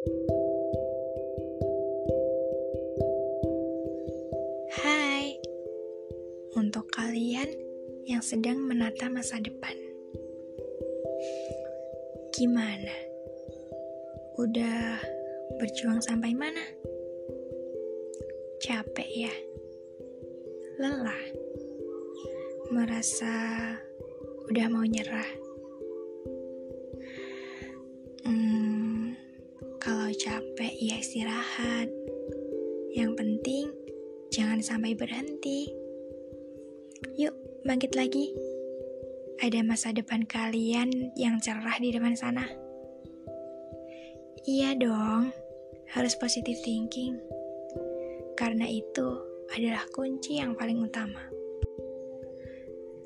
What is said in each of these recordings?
Hai, untuk kalian yang sedang menata masa depan, gimana? Udah berjuang sampai mana? Capek ya? Lelah? Merasa udah mau nyerah? Ya istirahat. Yang penting Jangan sampai berhenti. Yuk, bangkit lagi. Ada masa depan kalian yang cerah di depan sana. Iya dong, harus positive thinking. Karena itu adalah kunci yang paling utama.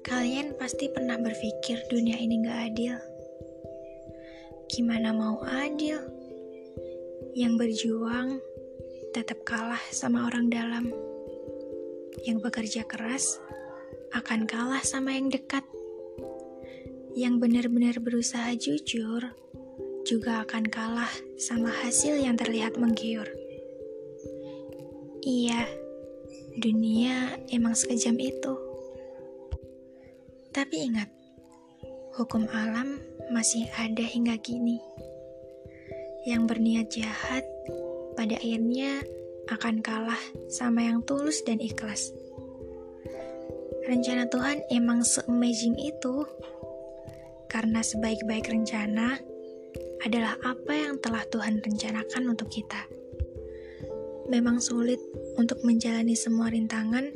Kalian pasti pernah berpikir dunia ini gak adil. Gimana mau adil? Yang berjuang tetap kalah sama orang dalam yang bekerja keras akan kalah sama yang dekat. Yang benar-benar berusaha jujur juga akan kalah sama hasil yang terlihat menggiur. Iya, dunia emang sekejam itu. Tapi ingat, hukum alam masih ada hingga kini. Yang berniat jahat pada akhirnya akan kalah sama yang tulus dan ikhlas. Rencana Tuhan emang se-amazing itu. Karena sebaik-baik rencana adalah apa yang telah Tuhan rencanakan untuk kita. Memang sulit untuk menjalani semua rintangan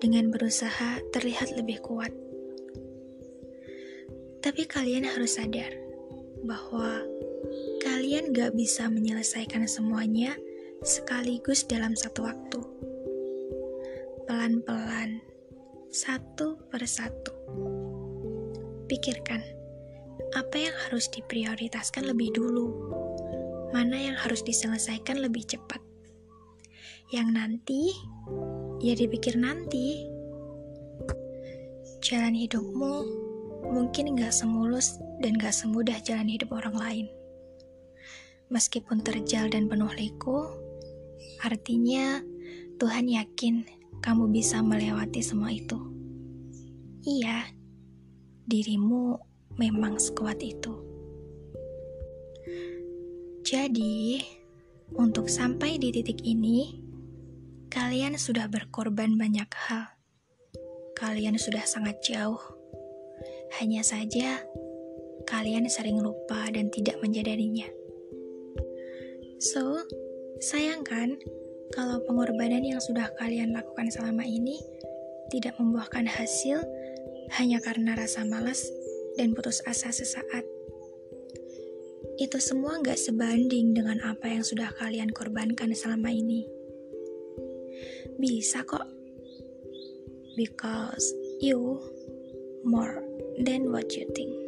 dengan berusaha terlihat lebih kuat. Tapi kalian harus sadar bahwa kalian gak bisa menyelesaikan semuanya sekaligus dalam satu waktu. Pelan-pelan, satu persatu. Pikirkan, apa yang harus diprioritaskan lebih dulu? Mana yang harus diselesaikan lebih cepat? Yang nanti, ya dipikir nanti. Jalan hidupmu mungkin gak semulus dan gak semudah jalan hidup orang lain. Meskipun terjal dan penuh liku, Artinya, Tuhan yakin kamu bisa melewati semua itu. Iya, dirimu memang sekuat itu. Jadi, untuk sampai di titik ini, kalian sudah berkorban banyak hal. Kalian sudah sangat jauh. Hanya saja, kalian sering lupa dan tidak menjadarinya. So, Sayangkan, kalau pengorbanan yang sudah kalian lakukan selama ini tidak membuahkan hasil hanya karena rasa malas dan putus asa sesaat. Itu semua gak sebanding dengan apa yang sudah kalian korbankan selama ini. Bisa kok. Because you more than what you think.